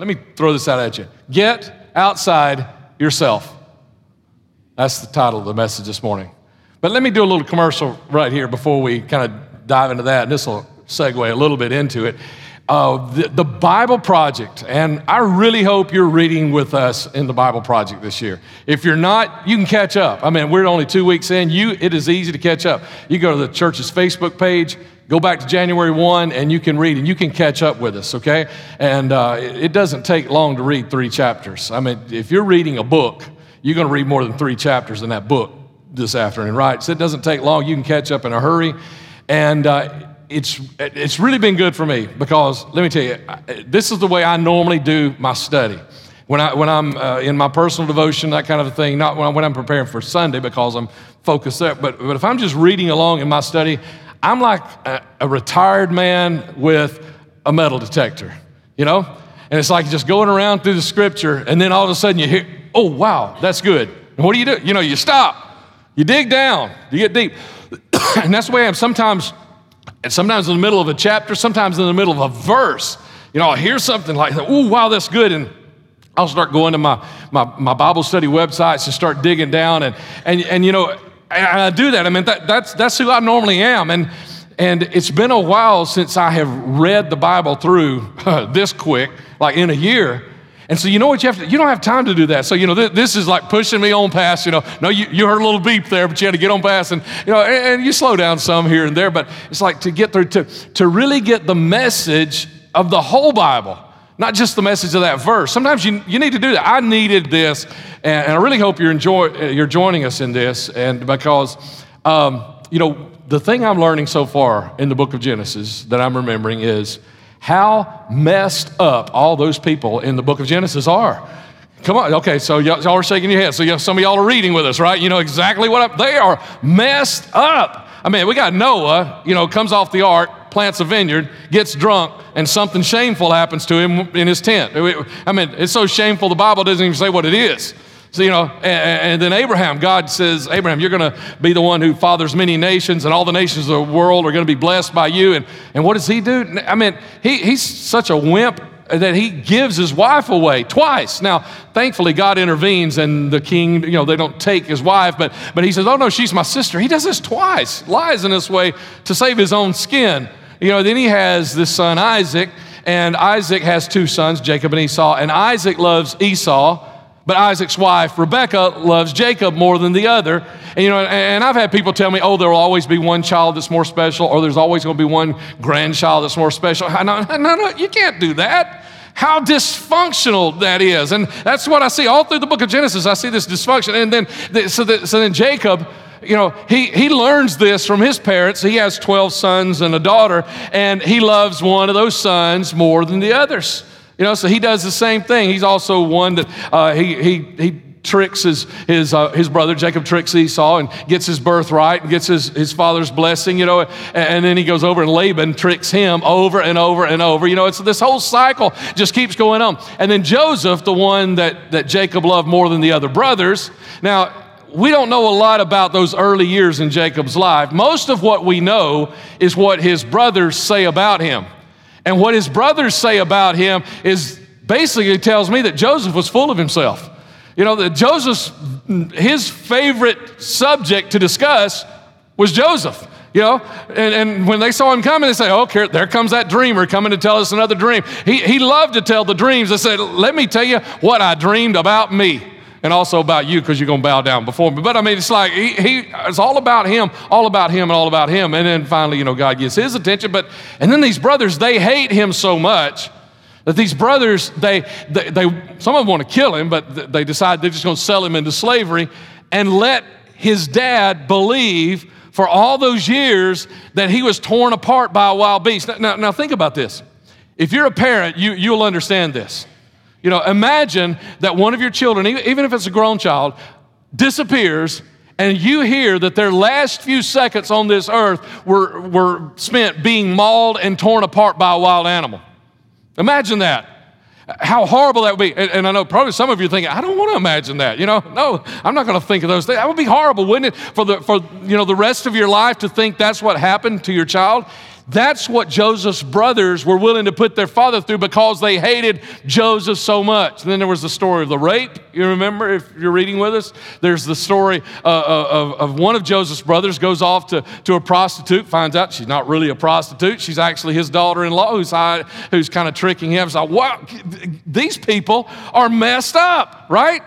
let me throw this out at you. Get outside yourself. That's the title of the message this morning. But let me do a little commercial right here before we kind of dive into that, and this will segue a little bit into it. Uh, the, the, Bible Project, and I really hope you're reading with us in the Bible Project this year. If you're not, you can catch up. I mean, we're only two weeks in. You, it is easy to catch up. You go to the church's Facebook page, go back to January 1, and you can read and you can catch up with us, okay? And uh, it doesn't take long to read three chapters. I mean, if you're reading a book, you're going to read more than three chapters in that book this afternoon, right? So it doesn't take long. You can catch up in a hurry. And uh, it's, it's really been good for me because let me tell you, this is the way I normally do my study. When, I, when I'm uh, in my personal devotion, that kind of thing, not when, I, when I'm preparing for Sunday because I'm focused there, but, but if I'm just reading along in my study, I'm like a, a retired man with a metal detector, you know? And it's like just going around through the scripture, and then all of a sudden you hear, oh, wow, that's good. And what do you do? You know, you stop, you dig down, you get deep. and that's the way I am. Sometimes and sometimes in the middle of a chapter, sometimes in the middle of a verse, you know, I'll hear something like, oh, wow, that's good. And I'll start going to my, my, my Bible study websites and start digging down. And, and, and you know, and I do that. I mean, that, that's, that's who I normally am. And, and it's been a while since I have read the Bible through this quick, like in a year. And so you know what you have to, you don't have time to do that. So, you know, th- this is like pushing me on past, you know, no, you, you heard a little beep there, but you had to get on past and, you know, and, and you slow down some here and there, but it's like to get through, to, to really get the message of the whole Bible, not just the message of that verse. Sometimes you, you need to do that. I needed this, and, and I really hope you're, enjoy, you're joining us in this, and because, um, you know, the thing I'm learning so far in the book of Genesis that I'm remembering is how messed up all those people in the book of Genesis are. Come on, okay, so y'all, are shaking your head. So some of y'all are reading with us, right? You know exactly what I, they are messed up. I mean, we got Noah, you know, comes off the ark, plants a vineyard, gets drunk, and something shameful happens to him in his tent. I mean, it's so shameful the Bible doesn't even say what it is. So, you know, and, and, then Abraham, God says, Abraham, you're going to be the one who fathers many nations, and all the nations of the world are going to be blessed by you. And, and what does he do? I mean, he, he's such a wimp that he gives his wife away twice. Now, thankfully, God intervenes, and the king, you know, they don't take his wife, but, but he says, Oh, no, she's my sister. He does this twice, lies in this way to save his own skin. You know, then he has this son, Isaac, and Isaac has two sons, Jacob and Esau, and Isaac loves Esau but Isaac's wife, Rebecca, loves Jacob more than the other. And, you know, and I've had people tell me, oh, there will always be one child that's more special, or there's always going to be one grandchild that's more special. No, no, no, you can't do that. How dysfunctional that is. And that's what I see all through the book of Genesis. I see this dysfunction. And then, so, so then Jacob, you know, he, he learns this from his parents. He has 12 sons and a daughter, and he loves one of those sons more than the others. You know, so he does the same thing. He's also one that uh, he, he, he tricks his, his, uh, his brother, Jacob tricks Esau and gets his birthright and gets his, his father's blessing, you know, and, and, then he goes over and Laban tricks him over and over and over. You know, it's this whole cycle just keeps going on. And then Joseph, the one that, that Jacob loved more than the other brothers. Now, we don't know a lot about those early years in Jacob's life. Most of what we know is what his brothers say about him. And what his brothers say about him is basically tells me that Joseph was full of himself. You know, that Joseph's, his favorite subject to discuss was Joseph. You know, and, and when they saw him coming, they say, Oh, here, there comes that dreamer coming to tell us another dream. He, he loved to tell the dreams. They said, Let me tell you what I dreamed about me and also about you because you're going to bow down before me. But I mean, it's like he, he, it's all about him, all about him, and all about him. And then finally, you know, God gets his attention. But and then these brothers, they hate him so much that these brothers, they, they, they some of them want to kill him, but they decide they're just going to sell him into slavery and let his dad believe for all those years that he was torn apart by a wild beast. Now, now, now think about this. If you're a parent, you, you'll understand this. You know, imagine that one of your children, even if it's a grown child, disappears and you hear that their last few seconds on this earth were, were spent being mauled and torn apart by a wild animal. Imagine that. How horrible that would be. And, and I know probably some of you are thinking, I don't want to imagine that. You know, no, I'm not going to think of those things. That would be horrible, wouldn't it? For the, for, you know, the rest of your life to think that's what happened to your child. That's what Joseph's brothers were willing to put their father through because they hated Joseph so much. And then there was the story of the rape. You remember, if you're reading with us, there's the story uh, uh, of, of one of Joseph's brothers goes off to, to a prostitute, finds out she's not really a prostitute. She's actually his daughter in law who's, who's kind of tricking him. So, wow, these people are messed up, right?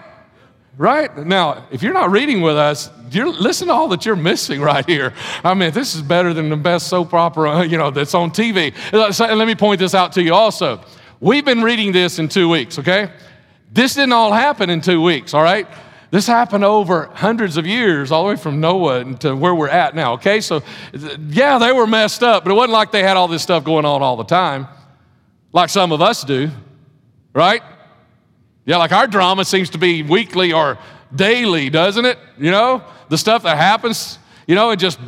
Right? Now, if you're not reading with us, you're, listen to all that you're missing right here. I mean, this is better than the best soap opera, you know, that's on TV. Uh, let me point this out to you also. We've been reading this in two weeks, okay? This didn't all happen in two weeks, all right? This happened over hundreds of years, all the way from Noah to where we're at now, okay? So, yeah, they were messed up, but it wasn't like they had all this stuff going on all the time, like some of us do, right? Yeah, like our drama seems to be weekly or daily, doesn't it? You know, the stuff that happens, you know, it just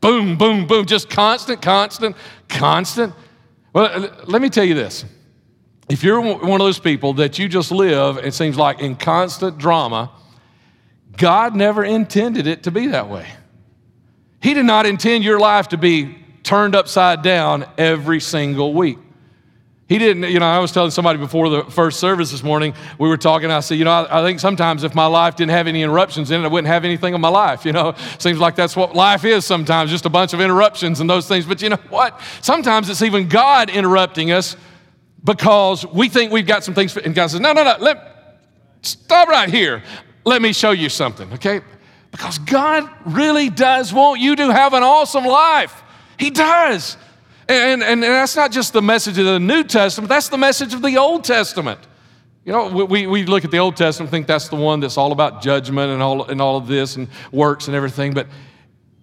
boom, boom, boom, just constant, constant, constant. Well, let me tell you this. If you're one of those people that you just live, it seems like in constant drama, God never intended it to be that way. He did not intend your life to be turned upside down every single week. He didn't, you know, I was telling somebody before the first service this morning, we were talking, I said, you know, I, I, think sometimes if my life didn't have any interruptions in it, I wouldn't have anything in my life, you know. Seems like that's what life is sometimes, just a bunch of interruptions and those things. But you know what? Sometimes it's even God interrupting us because we think we've got some things, and God says, no, no, no, let, stop right here. Let me show you something, okay? Because God really does want you to have an awesome life. He does. And, and, and that's not just the message of the New Testament, that's the message of the Old Testament. You know, we, we look at the Old Testament, think that's the one that's all about judgment and all, and all of this and works and everything. But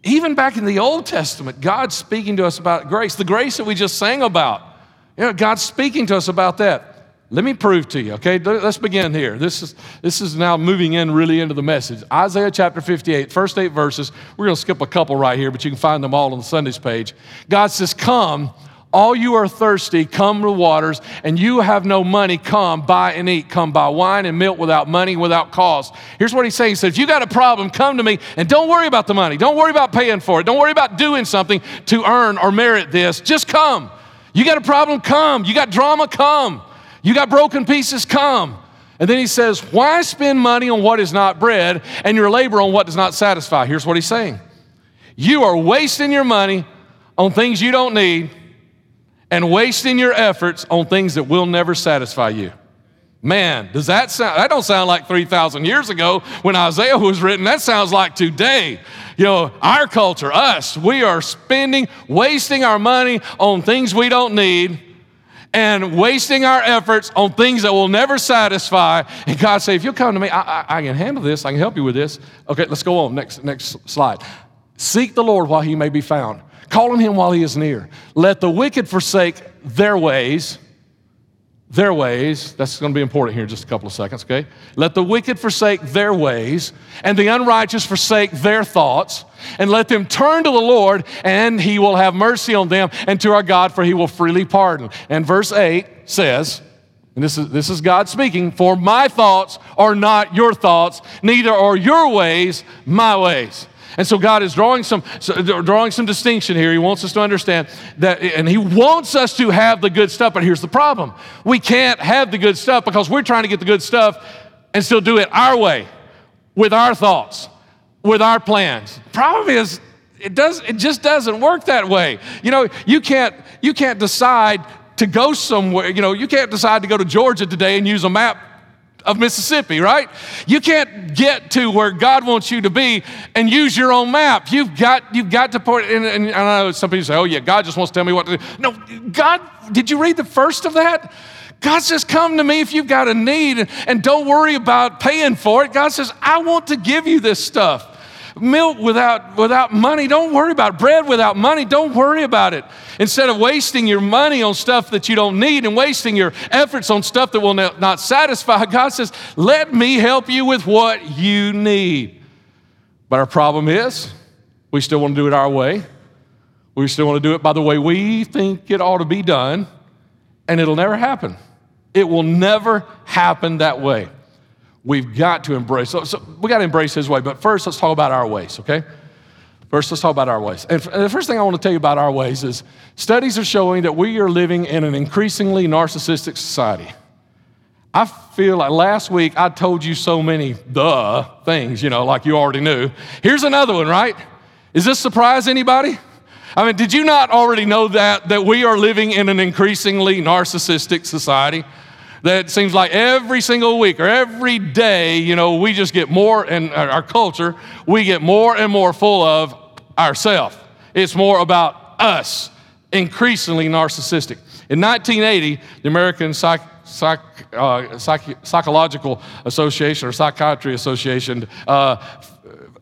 even back in the Old Testament, God's speaking to us about grace, the grace that we just sang about. You know, God's speaking to us about that. Let me prove to you, okay? Let's begin here. This is, this is now moving in really into the message. Isaiah chapter 58, first eight verses. We're going to skip a couple right here, but you can find them all on the Sundays page. God says, Come, all you are thirsty, come to the waters, and you have no money, come, buy and eat. Come, buy wine and milk without money, without cost. Here's what he's saying. He said, If you got a problem, come to me, and don't worry about the money. Don't worry about paying for it. Don't worry about doing something to earn or merit this. Just come. You got a problem, come. You got drama, come. You got broken pieces, come. And then he says, Why spend money on what is not bread and your labor on what does not satisfy? Here's what he's saying You are wasting your money on things you don't need and wasting your efforts on things that will never satisfy you. Man, does that sound, that don't sound like 3,000 years ago when Isaiah was written. That sounds like today. You know, our culture, us, we are spending, wasting our money on things we don't need and wasting our efforts on things that will never satisfy. And God say, if you'll come to me, I, I, I, can handle this. I can help you with this. Okay, let's go on. Next, next slide. Seek the Lord while he may be found. Call on him while he is near. Let the wicked forsake their ways their ways. That's going to be important here in just a couple of seconds, okay? Let the wicked forsake their ways, and the unrighteous forsake their thoughts, and let them turn to the Lord, and he will have mercy on them, and to our God, for he will freely pardon. And verse 8 says, and this is, this is God speaking, for my thoughts are not your thoughts, neither are your ways my ways. And so God is drawing some, drawing some distinction here. He wants us to understand that, and He wants us to have the good stuff. But here's the problem we can't have the good stuff because we're trying to get the good stuff and still do it our way, with our thoughts, with our plans. Problem is, it, does, it just doesn't work that way. You know, you can't, you can't decide to go somewhere. You know, you can't decide to go to Georgia today and use a map of Mississippi, right? You can't get to where God wants you to be and use your own map. You've got, you've got to put, and, and I know some people say, oh yeah, God just wants to tell me what to do. No, God, did you read the first of that? God says, Come to me if you've got a need and don't worry about paying for it. God says, I want to give you this stuff milk without, without money, don't worry about it. Bread without money, don't worry about it. Instead of wasting your money on stuff that you don't need and wasting your efforts on stuff that will not satisfy, God says, let me help you with what you need. But our problem is, we still want to do it our way. We still want to do it by the way we think it ought to be done, and it'll never happen. It will never happen that way. We've got to embrace. So, so we got to embrace His way. But first, let's talk about our ways, okay? First, let's talk about our ways. And the first thing I want to tell you about our ways is studies are showing that we are living in an increasingly narcissistic society. I feel like last week I told you so many the things, you know, like you already knew. Here's another one, right? Is this surprise anybody? I mean, did you not already know that that we are living in an increasingly narcissistic society? That seems like every single week or every day, you know, we just get more, and our culture, we get more and more full of ourselves. It's more about us, increasingly narcissistic. In 1980, the American Psych, Psych, uh, Psych, Psychological Association or Psychiatry Association uh,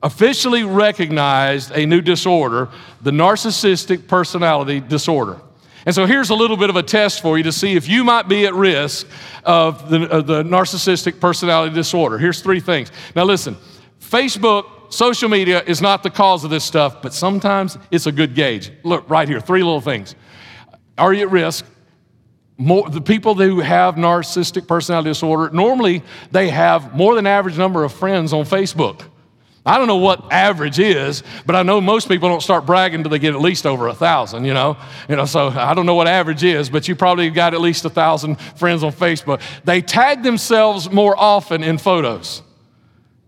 officially recognized a new disorder, the narcissistic personality disorder. And so here's a little bit of a test for you to see if you might be at risk of the, of the narcissistic personality disorder. Here's three things. Now, listen Facebook, social media is not the cause of this stuff, but sometimes it's a good gauge. Look, right here, three little things. Are you at risk? More, the people who have narcissistic personality disorder, normally they have more than average number of friends on Facebook. I don't know what average is, but I know most people don't start bragging until they get at least over a thousand, you know? You know, so I don't know what average is, but you probably got at least a thousand friends on Facebook. They tag themselves more often in photos.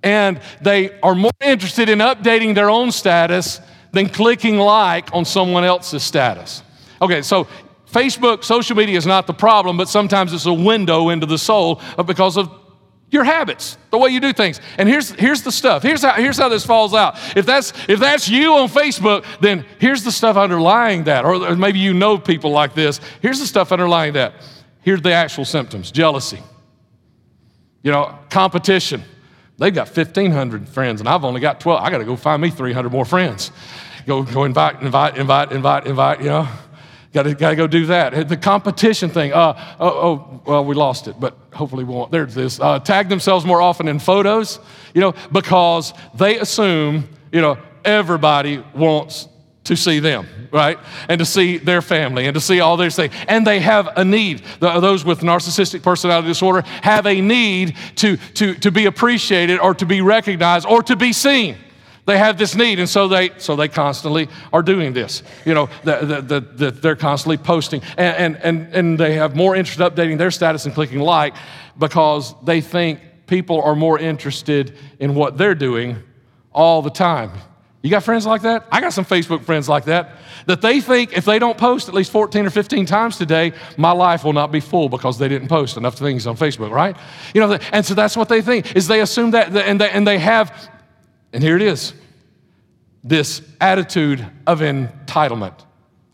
And they are more interested in updating their own status than clicking like on someone else's status. Okay, so Facebook, social media is not the problem, but sometimes it's a window into the soul because of your habits, the way you do things. And here's, here's the stuff. Here's how, here's how this falls out. If that's, if that's you on Facebook, then here's the stuff underlying that. Or, maybe you know people like this. Here's the stuff underlying that. Here's the actual symptoms jealousy, you know, competition. They've got 1,500 friends, and I've only got 12. I got to go find me 300 more friends. Go, go invite, invite, invite, invite, invite, you know. Got to, got to go do that. The competition thing. Uh, oh, oh, well, we lost it, but hopefully we won't. There's this. Uh, tag themselves more often in photos, you know, because they assume, you know, everybody wants to see them, right? And to see their family and to see all these things. And they have a need. Those with narcissistic personality disorder have a need to, to, to be appreciated or to be recognized or to be seen. They have this need, and so they, so they constantly are doing this. You know, the, the, the, they're constantly posting, and, and, and, and they have more interest updating their status and clicking like because they think people are more interested in what they're doing all the time. You got friends like that? I got some Facebook friends like that. That they think if they don't post at least 14 or 15 times today, my life will not be full because they didn't post enough things on Facebook, right? You know, and so that's what they think is they assume that, and they, and they have and here it is this attitude of entitlement.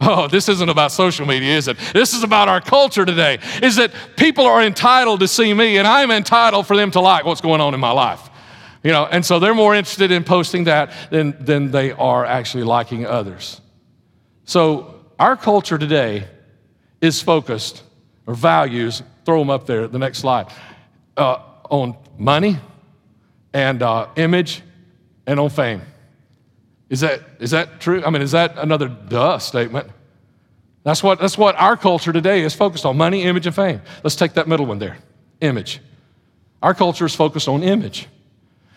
Oh, this isn't about social media, is it? This is about our culture today. Is that people are entitled to see me and I'm entitled for them to like what's going on in my life. You know, and so they're more interested in posting that than, than they are actually liking others. So our culture today is focused, or values, throw them up there, the next slide, uh, on money and uh, image and on fame. Is that, is that true? I mean, is that another duh statement? That's what, that's what our culture today is focused on money, image, and fame. Let's take that middle one there image. Our culture is focused on image.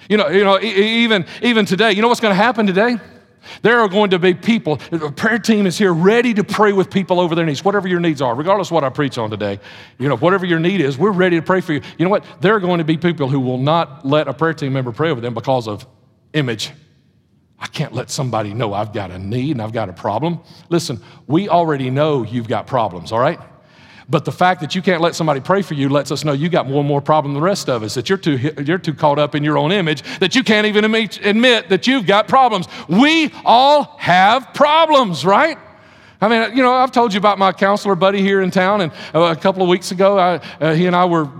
You know, you know even, even today, you know what's going to happen today? There are going to be people, the prayer team is here ready to pray with people over their needs, whatever your needs are, regardless what I preach on today. You know, whatever your need is, we're ready to pray for you. You know what? There are going to be people who will not let a prayer team member pray over them because of image. I can't let somebody know I've got a need and I've got a problem. Listen, we already know you've got problems, all right? But the fact that you can't let somebody pray for you lets us know you got one more problem than the rest of us, that you're too, you're too caught up in your own image, that you can't even admit that you've got problems. We all have problems, right? I mean, you know, I've told you about my counselor buddy here in town, and uh, a couple of weeks ago, I, uh, he and I were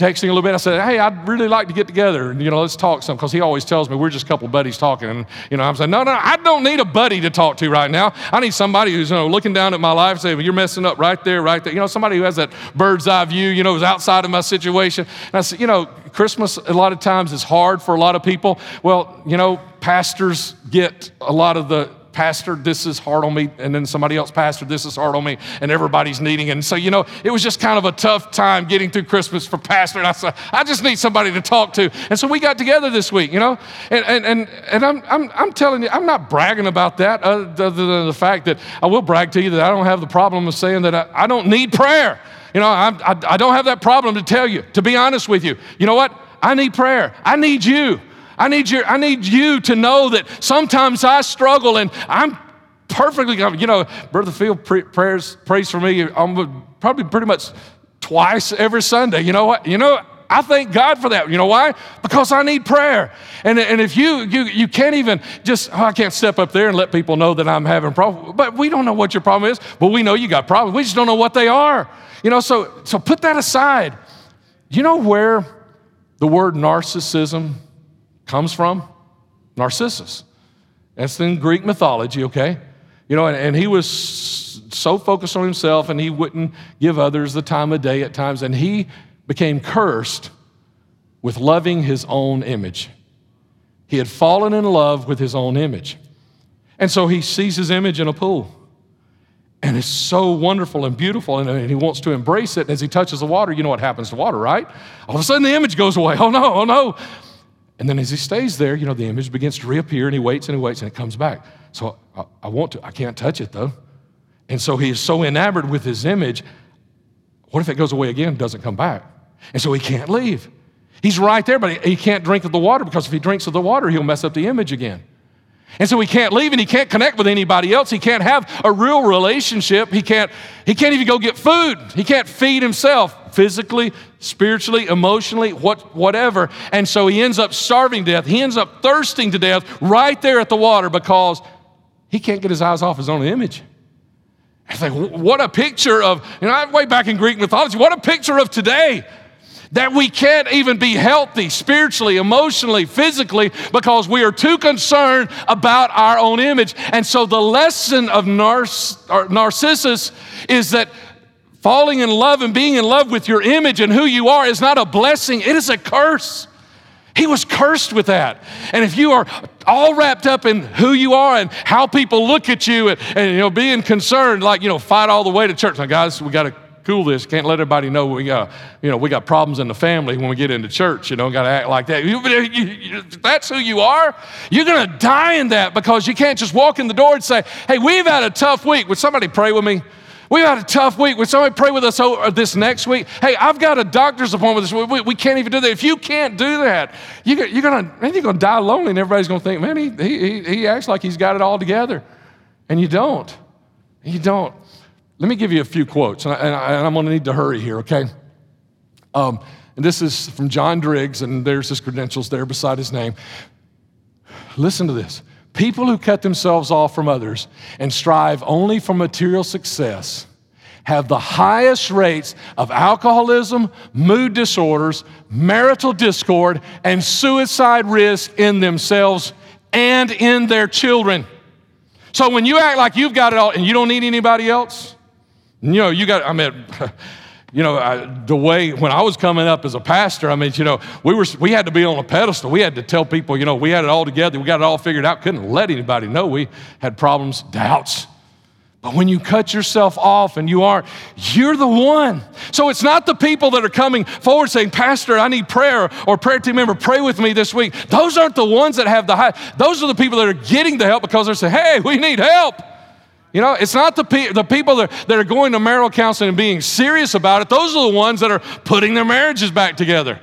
texting a little bit. I said, "Hey, I'd really like to get together and you know let's talk some." Because he always tells me we're just a couple buddies talking, and you know I'm saying, "No, no, I don't need a buddy to talk to right now. I need somebody who's you know looking down at my life, saying, well, "You're messing up right there, right there." You know, somebody who has that bird's eye view. You know, is outside of my situation. And I said, "You know, Christmas a lot of times is hard for a lot of people. Well, you know, pastors get a lot of the Pastor, this is hard on me. And then somebody else, Pastor, this is hard on me. And everybody's needing. And so, you know, it was just kind of a tough time getting through Christmas for Pastor. And I said, I just need somebody to talk to. And so we got together this week, you know. And, and, and, and I'm, I'm, I'm telling you, I'm not bragging about that other than the fact that I will brag to you that I don't have the problem of saying that I, I don't need prayer. You know, I, I, I don't have that problem to tell you, to be honest with you. You know what? I need prayer. I need you. I need, your, I need you to know that sometimes I struggle and I'm perfectly, you know, Brother Field prayers, prays for me um, probably pretty much twice every Sunday. You know what? You know, I thank God for that. You know why? Because I need prayer. And, and if you, you, you can't even just, oh, I can't step up there and let people know that I'm having problems. But we don't know what your problem is, but we know you got problems. We just don't know what they are. You know, so, so put that aside. You know where the word narcissism comes from? Narcissus. That's in Greek mythology, okay? You know, and, and he was so focused on himself and he wouldn't give others the time of day at times, and he became cursed with loving his own image. He had fallen in love with his own image. And so he sees his image in a pool. And it's so wonderful and beautiful, and he wants to embrace it. And as he touches the water, you know what happens to water, right? All of a sudden, the image goes away. Oh no, oh no. And then as he stays there, you know, the image begins to reappear and he waits and he waits and it comes back. So I, I want to, I can't touch it though. And so he is so enamored with his image. What if it goes away again, doesn't come back? And so he can't leave. He's right there, but he, he can't drink of the water because if he drinks of the water, he'll mess up the image again. And so he can't leave and he can't connect with anybody else. He can't have a real relationship. He can't, he can't even go get food. He can't feed himself physically, spiritually, emotionally, what, whatever. And so he ends up starving to death. He ends up thirsting to death right there at the water because he can't get his eyes off his own image. It's like, what a picture of, you know, way back in Greek mythology, what a picture of today that we can't even be healthy spiritually, emotionally, physically because we are too concerned about our own image. And so the lesson of Narcissus is that falling in love and being in love with your image and who you are is not a blessing, it is a curse. He was cursed with that. And if you are all wrapped up in who you are and how people look at you and, and you know being concerned, like you know, fight all the way to church. Now, guys, we got to cool this. Can't let everybody know we got, you know, we got problems in the family when we get into church. You know, got to act like that. You, you, you, that's who you are. You're going to die in that because you can't just walk in the door and say, "Hey, we've had a tough week." Would somebody pray with me? We've had a tough week. Would somebody pray with us this next week? Hey, I've got a doctor's appointment this week. We, we can't even do that. If you can't do that, you, are to you're gonna die lonely, and everybody's to think, man, he, he, he acts like he's got it all together. And you don't. You don't. Let me give you a few quotes, and, I, am to need to hurry here, okay? Um, and this is from John Driggs, and there's his credentials there beside his name. Listen to this. People who cut themselves off from others and strive only for material success have the highest rates of alcoholism, mood disorders, marital discord, and suicide risk in themselves and in their children. So when you act like you've got it all and you don't need anybody else, you know, you got, I mean, you know, I, the way when I was coming up as a pastor, I mean, you know, we were we had to be on a pedestal. We had to tell people, you know, we had it all together. We got it all figured out. Couldn't let anybody know we had problems, doubts. But when you cut yourself off and you aren't, you're the one. So it's not the people that are coming forward saying, Pastor, I need prayer, or prayer team member, pray with me this week. Those aren't the ones that have the high. Those are the people that are getting the help because they're saying, hey, we need help. You know, it's not the, pe- the people that, that are going to marital counseling and being serious about it. Those are the ones that are putting their marriages back together.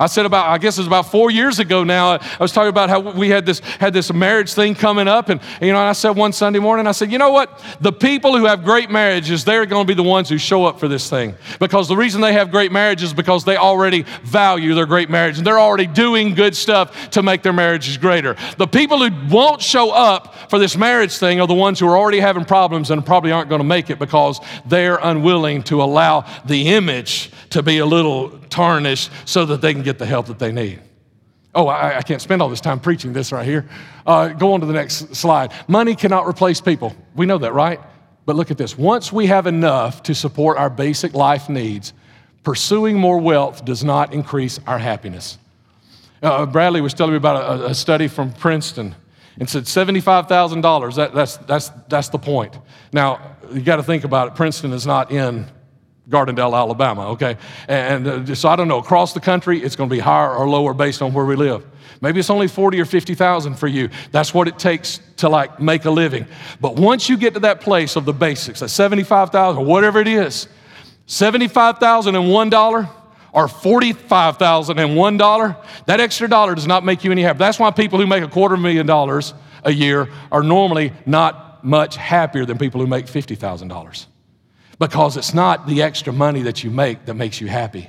I said about, I guess it was about four years ago now, I was talking about how we had this, had this marriage thing coming up. And, you know, and I said one Sunday morning, I said, you know what? The people who have great marriages, they're going to be the ones who show up for this thing. Because the reason they have great marriages is because they already value their great marriage and they're already doing good stuff to make their marriages greater. The people who won't show up for this marriage thing are the ones who are already having problems and probably aren't going to make it because they're unwilling to allow the image to be a little tarnished so that they can get the help that they need. Oh, I, I can't spend all this time preaching this right here. Uh, go on to the next slide. Money cannot replace people. We know that, right? But look at this. Once we have enough to support our basic life needs, pursuing more wealth does not increase our happiness. Uh, Bradley was telling me about a, a study from Princeton and said $75,000. That, that's, that's, that's the point. Now, you got to think about it. Princeton is not in Gardendale, Alabama, okay? And uh, so I don't know, across the country, it's to be higher or lower based on where we live. Maybe it's only 40 or 50,000 for you. That's what it takes to like make a living. But once you get to that place of the basics, at 75,000 or whatever it is, $75,001 or $45,001, that extra dollar does not make you any happier. That's why people who make a quarter million dollars a year are normally not much happier than people who make $50,000 because it's not the extra money that you make that makes you happy,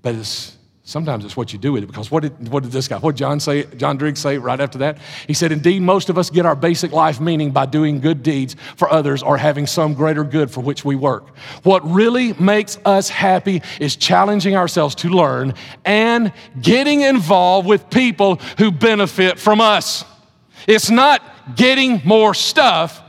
but it's Sometimes it's what you do with it because what did, what did this guy, what John say, John Driggs say right after that? He said, Indeed, most of us get our basic life meaning by doing good deeds for others or having some greater good for which we work. What really makes us happy is challenging ourselves to learn and getting involved with people who benefit from us. It's not getting more stuff,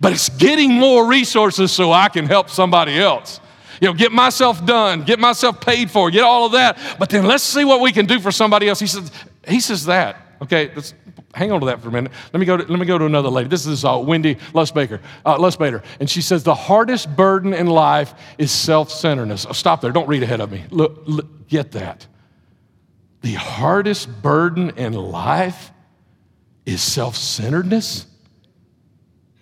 but it's getting more resources so I can help somebody else you know, get myself done, get myself paid for, get all of that. But then let's see what we can do for somebody else. He says, he says that. Okay, let's hang on to that for a minute. Let me go to, let me go to another lady. This is uh, Wendy Lusbaker, uh, Lustbader. And she says, the hardest burden in life is self-centeredness. Oh, stop there. Don't read ahead of me. Look, look, get that. The hardest burden in life is self-centeredness.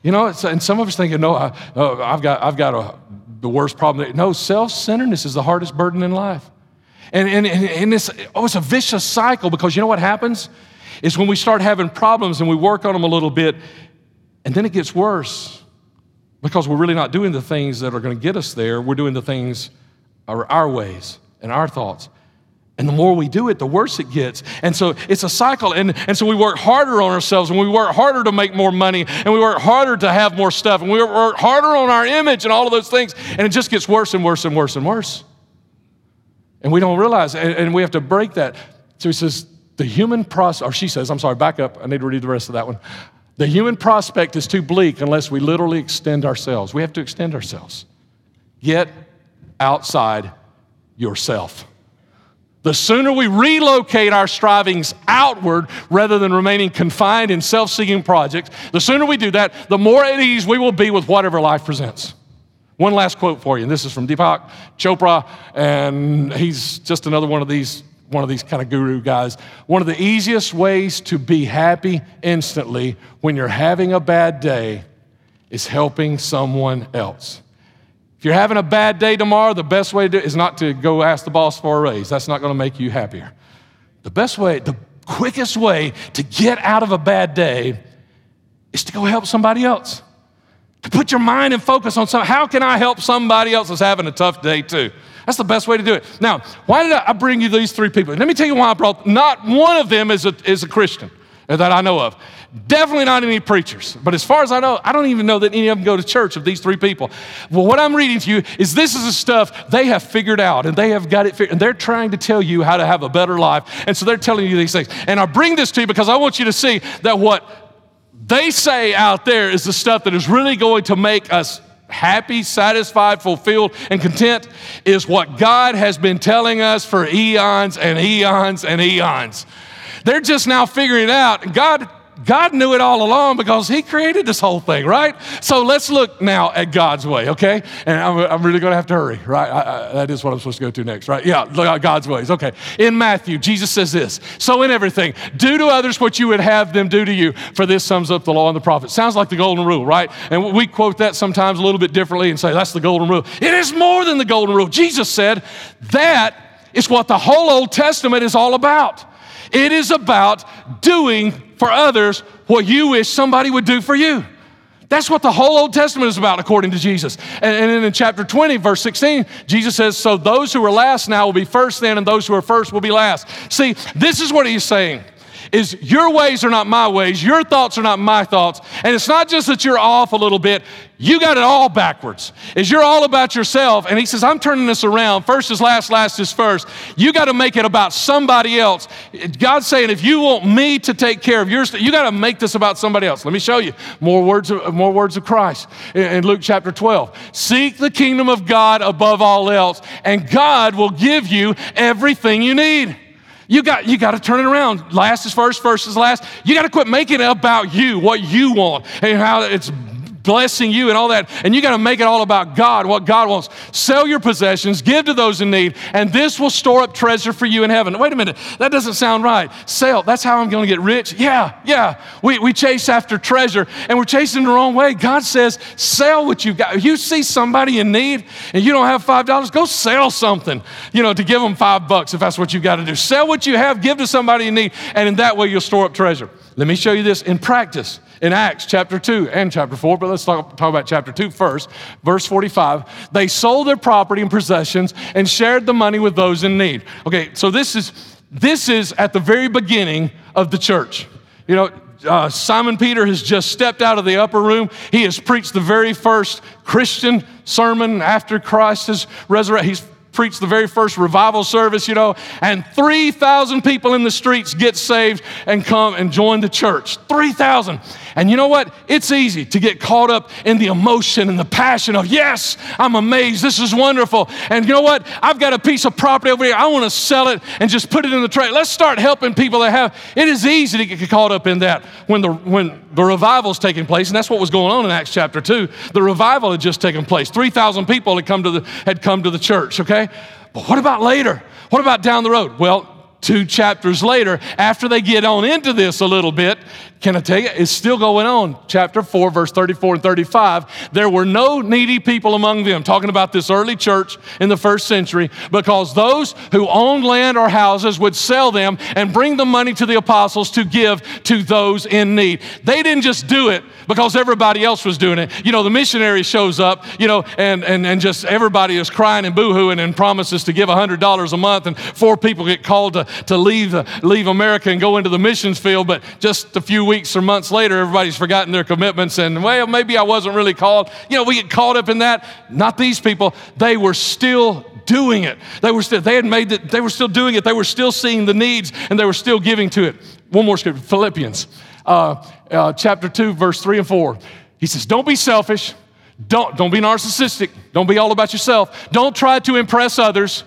You know, and some of us thinking, no, I, have got, I've got a the worst problem. No, self centeredness is the hardest burden in life. And, and, and it's, oh, it's a vicious cycle because you know what happens? Is when we start having problems and we work on them a little bit, and then it gets worse because we're really not doing the things that are going to get us there. We're doing the things our, our ways and our thoughts. And the more we do it, the worse it gets. And so it's a cycle. And, and so we work harder on ourselves and we work harder to make more money and we work harder to have more stuff and we work harder on our image and all of those things. And it just gets worse and worse and worse and worse. And we don't realize, and, and we have to break that. So he says, the human process, or she says, I'm sorry, back up. I need to read the rest of that one. The human prospect is too bleak unless we literally extend ourselves. We have to extend ourselves. Get outside yourself. The sooner we relocate our strivings outward rather than remaining confined in self seeking projects, the sooner we do that, the more at ease we will be with whatever life presents. One last quote for you, and this is from Deepak Chopra, and he's just another one of these one of these kind of guru guys. One of the easiest ways to be happy instantly when you're having a bad day is helping someone else. If you're having a bad day tomorrow, the best way to do it is not to go ask the boss for a raise. That's not going to make you happier. The best way, the quickest way to get out of a bad day is to go help somebody else. To put your mind and focus on something. How can I help somebody else that's having a tough day too? That's the best way to do it. Now, why did I bring you these three people? Let me tell you why I brought, not one of them is a, is a Christian Uh, that I know of. Definitely not any preachers. But as far as I know, I don't even know that any of them go to church of these three people. Well, what I'm reading to you is this is the stuff they have figured out and they have got it figured, and they're trying to tell you how to have a better life. And so they're telling you these things. And I bring this to you because I want you to see that what they say out there is the stuff that is really going to make us happy, satisfied, fulfilled, and content is what God has been telling us for eons and eons and eons. They're just now figuring it out. God God knew it all along because He created this whole thing, right? So let's look now at God's way, okay? And I'm, I'm really going to have to hurry, right? I, I, that is what I'm supposed to go to next, right? Yeah, look at God's ways, okay. In Matthew, Jesus says this So in everything, do to others what you would have them do to you, for this sums up the law and the prophets. Sounds like the golden rule, right? And we quote that sometimes a little bit differently and say, that's the golden rule. It is more than the golden rule. Jesus said that is what the whole Old Testament is all about. It is about doing for others what you wish somebody would do for you. That's what the whole Old Testament is about, according to Jesus. And, and in chapter 20, verse 16, Jesus says, So those who are last now will be first then, and those who are first will be last. See, this is what he's saying is your ways are not my ways, your thoughts are not my thoughts. And it's not just that you're off a little bit, you got it all backwards. Is you're all about yourself. And he says, I'm turning this around. First is last, last is first. You got to make it about somebody else. God's saying, if you want me to take care of yours, you got to make this about somebody else. Let me show you more words of, more words of Christ in Luke chapter 12. Seek the kingdom of God above all else, and God will give you everything you need. You got, you got to turn it around. Last is first, first is last. You got to quit making it about you, what you want, and how it's blessing you and all that. And you got to make it all about God, what God wants. Sell your possessions, give to those in need, and this will store up treasure for you in heaven. Wait a minute, that doesn't sound right. Sell, that's how I'm going to get rich. Yeah, yeah. We, we chase after treasure and we're chasing the wrong way. God says, sell what you got. If you see somebody in need and you don't have $5, go sell something, you know, to give them five bucks if that's what you've got to do. Sell what you have, give to somebody in need, and in that way you'll store up treasure. Let me show you this in practice in Acts chapter 2 and chapter 4, but let's talk, talk about chapter 2 first. Verse 45 They sold their property and possessions and shared the money with those in need. Okay, so this is, this is at the very beginning of the church. You know, uh, Simon Peter has just stepped out of the upper room. He has preached the very first Christian sermon after Christ has resurrected. He's preached the very first revival service, you know, and 3,000 people in the streets get saved and come and join the church. 3,000. And you know what? It's easy to get caught up in the emotion and the passion of, yes, I'm amazed. This is wonderful. And you know what? I've got a piece of property over here. I want to sell it and just put it in the trade. Let's start helping people that have. It is easy to get caught up in that when the, when the revival's taking place. And that's what was going on in Acts chapter 2. The revival had just taken place. 3,000 people had come to the, had come to the church, okay? But what about later? What about down the road? Well, two chapters later, after they get on into this a little bit, can I tell you, it's still going on. Chapter 4, verse 34 and 35. There were no needy people among them, talking about this early church in the first century, because those who owned land or houses would sell them and bring the money to the apostles to give to those in need. They didn't just do it because everybody else was doing it. You know, the missionary shows up, you know, and, and, and just everybody is crying and boohooing and promises to give $100 a month, and four people get called to, to leave, leave America and go into the missions field, but just a few weeks or months later, everybody's forgotten their commitments and, well, maybe I wasn't really called. You know, we get caught up in that. Not these people. They were still doing it. They were still, they had made it, they were still doing it. They were still seeing the needs and they were still giving to it. One more scripture, Philippians uh, uh, chapter 2, verse 3 and 4. He says, Don't be selfish. Don't, don't be narcissistic. Don't be all about yourself. Don't try to impress others.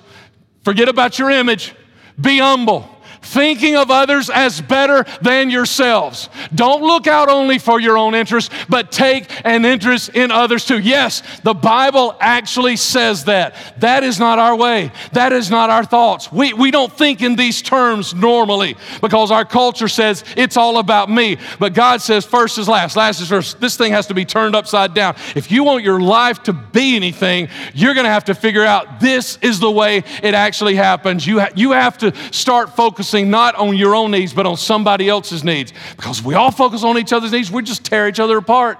Forget about your image. Be humble thinking of others as better than yourselves. Don't look out only for your own interest, but take an interest in others too. Yes, the Bible actually says that. That is not our way. That is not our thoughts. We, we don't think in these terms normally because our culture says it's all about me. But God says first is last, last is first. This thing has to be turned upside down. If you want your life to be anything, you're going to have to figure out this is the way it actually happens. You, ha- you have to start focusing focusing not on your own needs, but on somebody else's needs. Because we all focus on each other's needs, we just tear each other apart.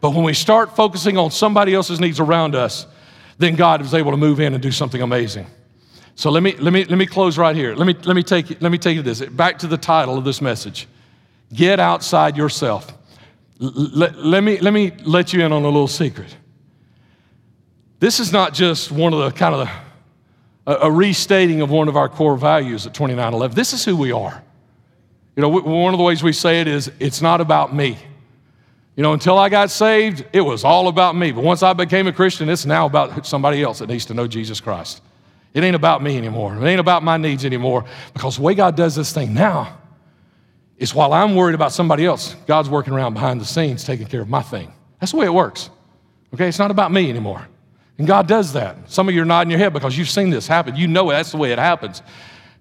But when we start focusing on somebody else's needs around us, then God is able to move in and do something amazing. So let me, let me, let me close right here. Let me, let, me take, let me take you this. Back to the title of this message Get outside yourself. Let, let, me, let me let you in on a little secret. This is not just one of the kind of the a, a restating of one of our core values at 2911. This is who we are. You know, one of the ways we say it is, it's not about me. You know, until I got saved, it was all about me. But once I became a Christian, it's now about somebody else that needs to know Jesus Christ. It ain't about me anymore. It ain't about my needs anymore. Because the way God does this thing now is while I'm worried about somebody else, God's working around behind the scenes taking care of my thing. That's the way it works. Okay? It's not about me anymore. And God does that. Some of you are nodding your head because you've seen this happen. You know that's the way it happens.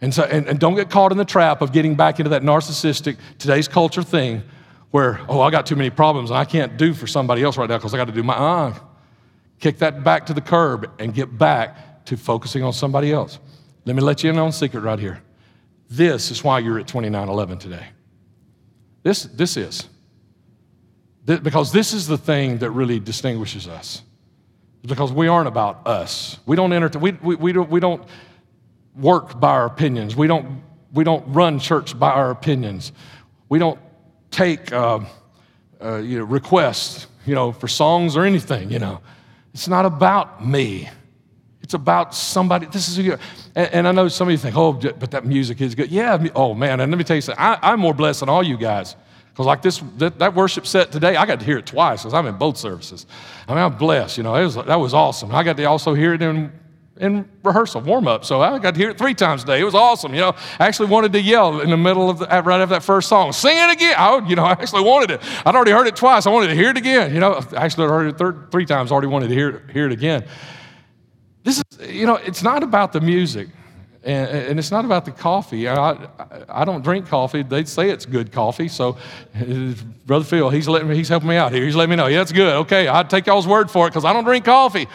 And, so, and, and don't get caught in the trap of getting back into that narcissistic, today's culture thing where, oh, I got too many problems and I can't do for somebody else right now because I got to do my own. Uh, kick that back to the curb and get back to focusing on somebody else. Let me let you in on a secret right here. This is why you're at 2911 today. This, this is. because this is the thing that really distinguishes us because we aren't about us. We don't enter, we, we, we, don't, we don't work by our opinions. We don't, we don't run church by our opinions. We don't take uh, uh, you know, requests, you know, for songs or anything, you know. It's not about me. It's about somebody. This is, and, and I know some of you think, oh, but that music is good. Yeah, oh man, and let me tell you something. I, I'm more blessed than all you guys. Because like this, that, that, worship set today, I got to hear it twice because I'm in both services. I mean, I'm blessed. You know, was, that was awesome. I got to also hear it in in rehearsal, warm up. So I got to hear it three times a day. It was awesome. You know, I actually wanted to yell in the middle of the, right after that first song, sing it again. I, would, you know, I actually wanted it. I'd already heard it twice. I wanted to hear it again. You know, I actually, I heard it third, three times. Already wanted to hear, hear it again. This is, you know, it's not about the music. And, and, it's not about the coffee. I, I don't drink coffee. They say it's good coffee. So, Brother Phil, he's, letting me, he's helping me out here. He's letting me know, yeah, it's good. Okay, I'll take y'all's word for it because I don't drink coffee.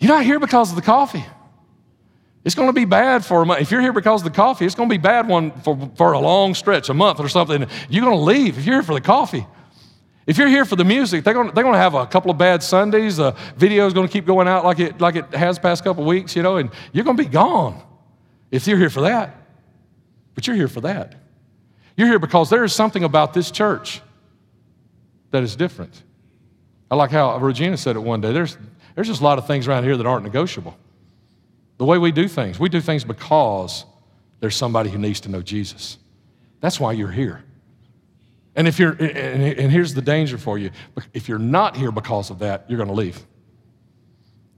You're not here because of the coffee. It's going to be bad for a month. If you're here because of the coffee, it's going to be bad one for, for a long stretch, a month or something. You're going to leave if you're here for the coffee. If you're here for the music, they're going, they're going to have a couple of bad Sundays. The video is going to keep going out like it, like it has past couple of weeks, you know, and you're going to be gone if you're here for that. But you're here for that. You're here because there is something about this church that is different. I like how Regina said it one day. There's, there's just a lot of things around here that aren't negotiable. The way we do things, we do things because there's somebody who needs to know Jesus. That's why you're here. And if you're, and here's the danger for you if you're not here because of that, you're going to leave.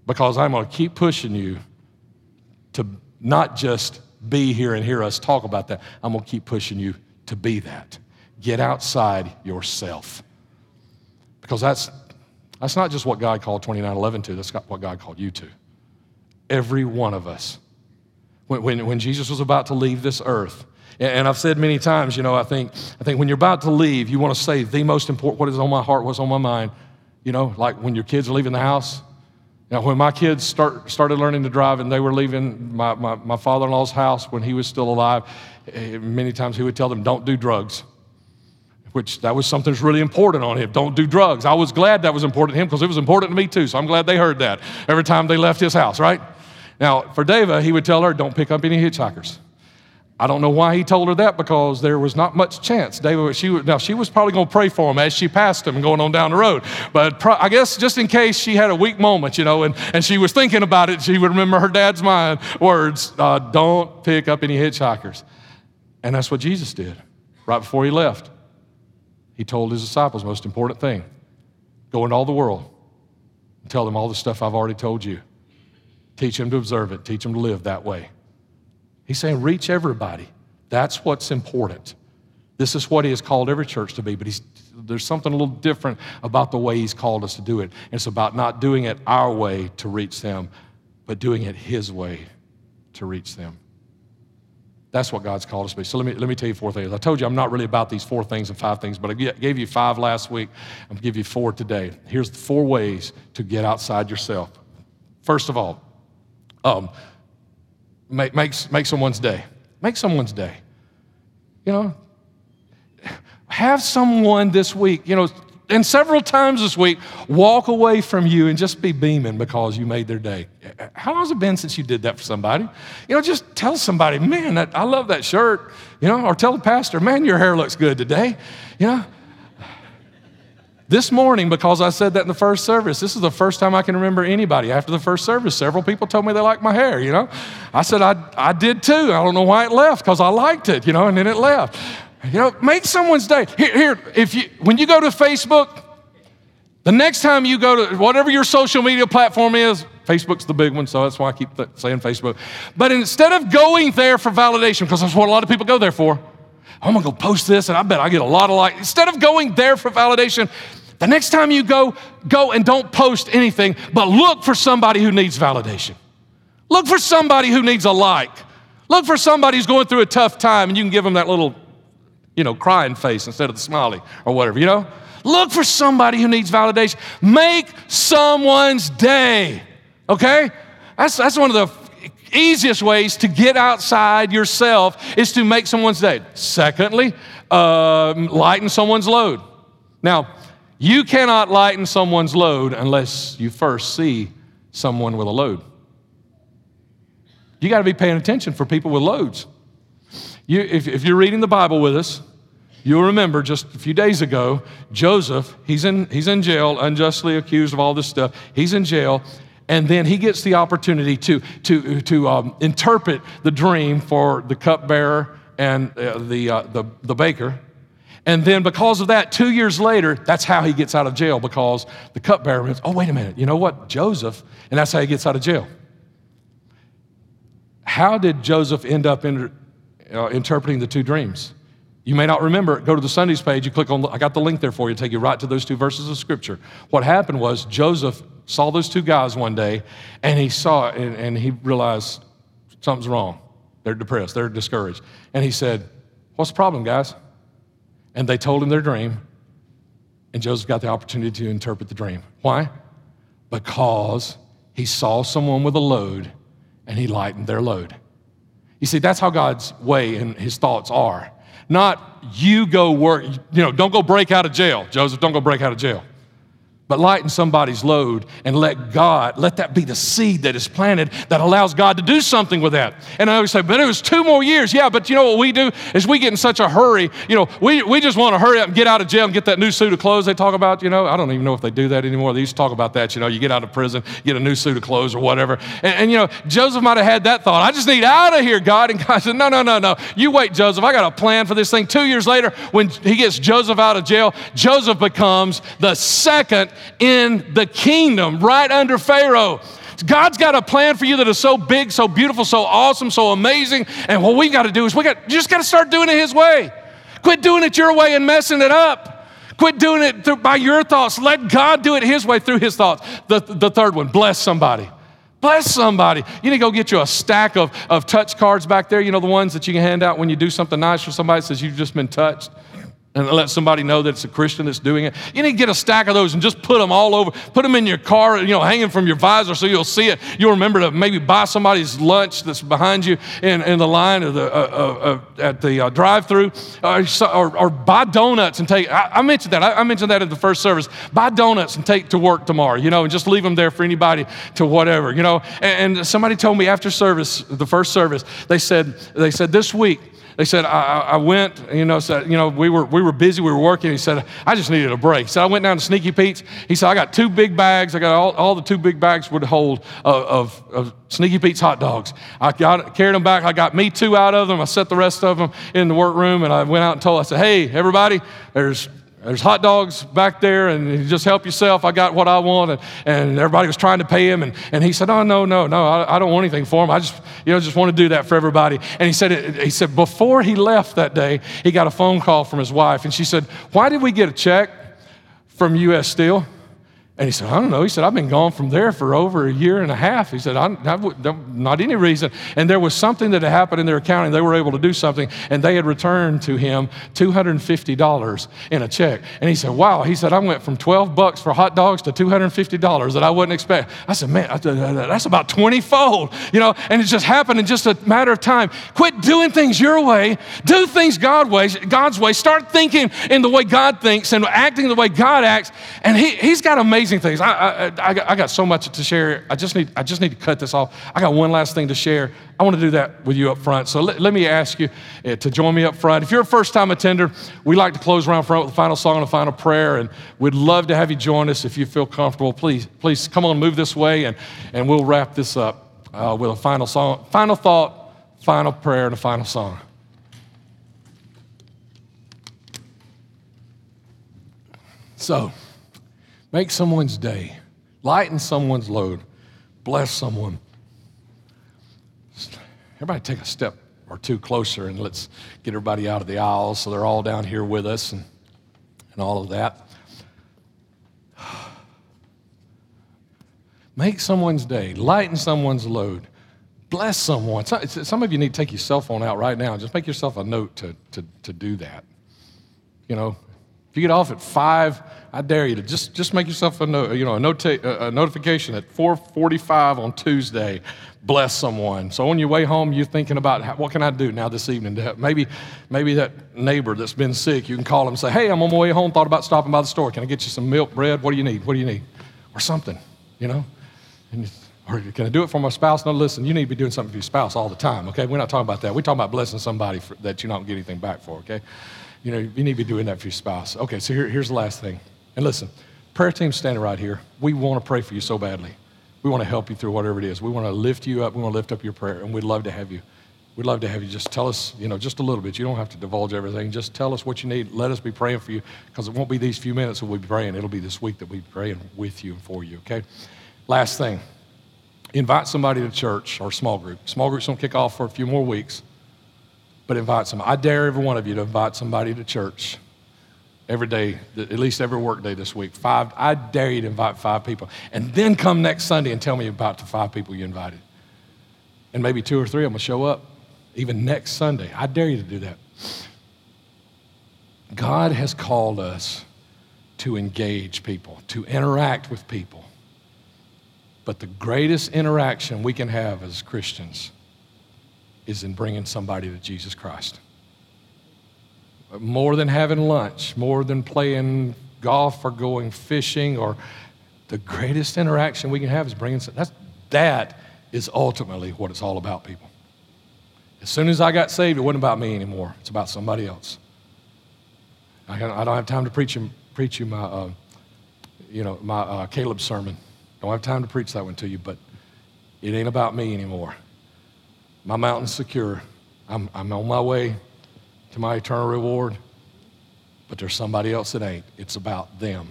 Because I'm going to keep pushing you not just be here and hear us talk about that. I'm going to keep pushing you to be that. Get outside yourself. Because that's, that's not just what God called 2911 to, that's what God called you to. Every one of us. When, when, when Jesus was about to leave this earth, and I've said many times, you know, I think, I think when you're about to leave, you want to say the most important, what is on my heart, what's on my mind. You know, like when your kids are leaving the house. Now, when my kids start, started learning to drive and they were leaving my, my, my father in law's house when he was still alive, eh, many times he would tell them, don't do drugs which that was something that's really important on him. Don't do drugs. I was glad that was important to him because it was important to me too. So I'm glad they heard that every time they left his house, right? Now, for Deva, he would tell her, don't pick up any hitchhikers. I don't know why he told her that because there was not much chance. David, she now she was probably going to pray for him as she passed him going on down the road. But pro, I guess just in case she had a weak moment, you know, and, and she was thinking about it, she would remember her dad's mind words: uh, "Don't pick up any hitchhikers." And that's what Jesus did right before he left. He told his disciples, most important thing go into all the world and tell them all the stuff I've already told you. Teach them to observe it, teach them to live that way. He's saying, reach everybody. That's what's important. This is what he has called every church to be, but there's something a little different about the way he's called us to do it. It's about not doing it our way to reach them, but doing it his way to reach them. That's what God's called us to be. So let me, let me tell you four things. I told you I'm not really about these four things and five things, but I gave you five last week. I'm going to give you four today. Here's the four ways to get outside yourself. First of all, um, make, make, make someone's day. Make someone's day. You know, have someone this week, you know, and several times this week, walk away from you and just be beaming because you made their day. How long has it been since you did that for somebody? You know, just tell somebody, man, I love that shirt. You know, or tell the pastor, man, your hair looks good today. You know, this morning, because I said that in the first service, this is the first time I can remember anybody. After the first service, several people told me they liked my hair, you know. I said, I, I did too. I don't know why it left, because I liked it, you know, and then it left. You know, make someone's day. Here, here, if you when you go to Facebook, the next time you go to whatever your social media platform is, Facebook's the big one, so that's why I keep th- saying Facebook. But instead of going there for validation, because that's what a lot of people go there for, I'm gonna go post this and I bet I get a lot of likes. Instead of going there for validation, the next time you go, go and don't post anything, but look for somebody who needs validation. Look for somebody who needs a like. Look for somebody who's going through a tough time and you can give them that little, you know, crying face instead of the smiley or whatever, you know? Look for somebody who needs validation. Make someone's day, okay? That's, that's one of the easiest ways to get outside yourself is to make someone's day. Secondly, uh, lighten someone's load. Now, you cannot lighten someone's load unless you first see someone with a load. You got to be paying attention for people with loads. You, if, if you're reading the Bible with us, you'll remember just a few days ago, Joseph, he's in, he's in jail, unjustly accused of all this stuff. He's in jail, and then he gets the opportunity to, to, to um, interpret the dream for the cupbearer and uh, the, uh, the, the baker. And then because of that, two years later, that's how he gets out of jail because the cupbearer says, oh, wait a minute, you know what? Joseph, and that's how he gets out of jail. how did Joseph end up in, uh, interpreting the two dreams? You may not remember Go to the Sundays page. You click on, I got the link there for you, take you right to those two verses of scripture. What happened was Joseph saw those two guys one day and he saw it and, and he realized something's wrong. They're depressed, they're discouraged. And he said, What's the problem, guys? And they told him their dream. And Joseph got the opportunity to interpret the dream. Why? Because he saw someone with a load and he lightened their load. You see, that's how God's way and his thoughts are. Not you go work, you know, don't go break out of jail. Joseph, don't go break out of jail but lighten somebody's load and let God, let that be the seed that is planted that allows God to do something with that. And I always say, but it was two more years. Yeah, but you know what we do is we get in such a hurry. You know, we, we just want to hurry up and get out of jail and get that new suit of clothes they talk about. You know, I don't even know if they do that anymore. They used to talk about that. You know, you get out of prison, get a new suit of clothes or whatever. And, and you know, Joseph might have had that thought. I just need out of here, God. And God said, no, no, no, no. You wait, Joseph. I got a plan for this thing. Two years later, when he gets Joseph out of jail, Joseph becomes the second in the kingdom right under Pharaoh. God's got a plan for you that is so big, so beautiful, so awesome, so amazing. And what we got to do is we got you just got to start doing it His way. Quit doing it your way and messing it up. Quit doing it through, by your thoughts. Let God do it His way through His thoughts. The, the third one, bless somebody. Bless somebody. You need to go get you a stack of, of touch cards back there. You know, the ones that you can hand out when you do something nice for somebody says you've just been touched and let somebody know that it's a Christian that's doing it. You need to get a stack of those and just put them all over. Put them in your car, you know, hanging from your visor so you'll see it. You'll remember to maybe buy somebody's lunch that's behind you in, in the line or the, uh, uh, uh, at the uh, drive-through, or, or, buy donuts and take. I, I mentioned that. I, I, mentioned that in the first service. Buy donuts and take to work tomorrow, you know, and just leave them there for anybody to whatever, you know. And, and somebody told me after service, the first service, they said they said this week they said, I, I went, you know, said, you know, we were, we were busy, we were working. He said, I just needed a break. So I went down to Sneaky Pete's. He said, I got two big bags. I got all, all the two big bags would hold of, of, of Sneaky Pete's hot dogs. I got, carried them back. I got me two out of them. I set the rest of them in the workroom and I went out and told, I said, hey, everybody, there's there's hot dogs back there, and you just help yourself. I got what I want. And, and everybody was trying to pay him. And, and he said, Oh, no, no, no, I, I don't want anything for him. I just, you know, just want to do that for everybody. And he said, he said, before he left that day, he got a phone call from his wife. And she said, Why did we get a check from U.S. Steel? And he said, I don't know. He said, I've been gone from there for over a year and a half. He said, I, I, not any reason. And there was something that had happened in their accounting. They were able to do something, and they had returned to him $250 in a check. And he said, Wow. He said, I went from 12 bucks for hot dogs to $250 that I wouldn't expect. I said, Man, that's about 20 fold, you know, and it just happened in just a matter of time. Quit doing things your way, do things God way, God's way. Start thinking in the way God thinks and acting the way God acts. And he, He's got amazing amazing things. I, I, I, I, got so much to share. I just, need, I just need to cut this off. I got one last thing to share. I want to do that with you up front. So let, let me ask you uh, to join me up front. If you're a first time attender, we like to close around front with the final song and a final prayer. And we'd love to have you join us if you feel comfortable. Please, please come on, move this way, and, and we'll wrap this up uh, with a final song, final thought, final prayer, and a final song. So, Make someone's day, lighten someone's load, bless someone. Everybody take a step or two closer and let's get everybody out of the aisles so they're all down here with us and, and all of that. Make someone's day, lighten someone's load, bless someone. Some of you need to take your cell phone out right now. and Just make yourself a note to, to, to do that. You know, if you get off at five, I dare you to just, just make yourself a, no, you know, a, nota- a notification at 4:45 on Tuesday. Bless someone. So on your way home, you're thinking about how, what can I do now this evening? To help? Maybe, maybe that neighbor that's been sick, you can call him and say, "Hey, I'm on my way home. Thought about stopping by the store. Can I get you some milk, bread? What do you need? What do you need? Or something, you know?" And or can I do it for my spouse? No, listen, you need to be doing something for your spouse all the time, okay? We're not talking about that. We're talking about blessing somebody for, that you don't get anything back for, okay? you know, you need to be doing that for your spouse. Okay, so here, here's the last thing. And listen, prayer team standing right here. We want to pray for you so badly. We want to help you through whatever it is. We want to lift you up. We want to lift up your prayer, and we'd love to have you. We'd love to have you just tell us, you know, just a little bit. You don't have to divulge everything. Just tell us what you need. Let us be praying for you because it won't be these few minutes that we'll be praying. It'll be this week that we'll be praying with you and for you, okay? Last thing. Invite somebody to church or small group. Small groups don't kick off for a few more weeks, but invite some. I dare every one of you to invite somebody to church every day, at least every work day this week. Five, I dare you to invite five people. And then come next Sunday and tell me about the five people you invited. And maybe two or three of them will show up even next Sunday. I dare you to do that. God has called us to engage people, to interact with people. But the greatest interaction we can have as Christians is in bringing somebody to Jesus Christ. More than having lunch, more than playing golf or going fishing, or the greatest interaction we can have is bringing. That's, that is ultimately what it's all about, people. As soon as I got saved, it wasn't about me anymore. It's about somebody else. I don't have time to preach you, preach you my, uh, you know, my uh, Caleb sermon. Don't have time to preach that one to you, but it ain't about me anymore. My mountain's secure. I'm, I'm on my way to my eternal reward, but there's somebody else that ain't. It's about them.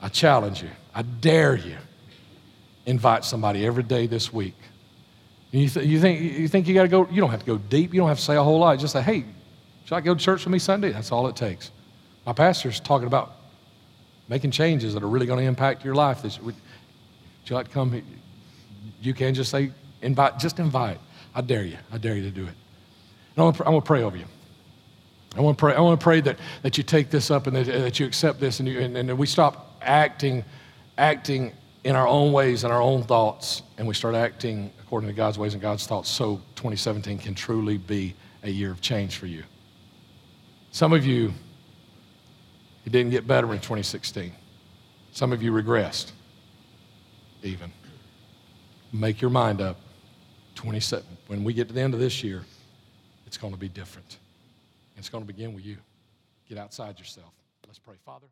I challenge you. I dare you. Invite somebody every day this week. You, th- you, think you think you got to go? You don't have to go deep. You don't have to say a whole lot. Just say, "Hey, should I go to church with me Sunday?" That's all it takes. My pastor's talking about making changes that are really going to impact your life. Would you like to come? You can just say, invite, just invite. I dare you. I dare you to do it. And I want to pray over you. I want to pray, I want to pray that, that you take this up and that, uh, that you accept this and, you, and, and we stop acting, acting in our own ways and our own thoughts and we start acting according to God's ways and God's thoughts so 2017 can truly be a year of change for you. Some of you it didn't get better in 2016. Some of you regressed, even. Make your mind up. 27. When we get to the end of this year, it's going to be different. It's going to begin with you. Get outside yourself. Let's pray. Father.